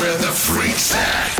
where the freaks at.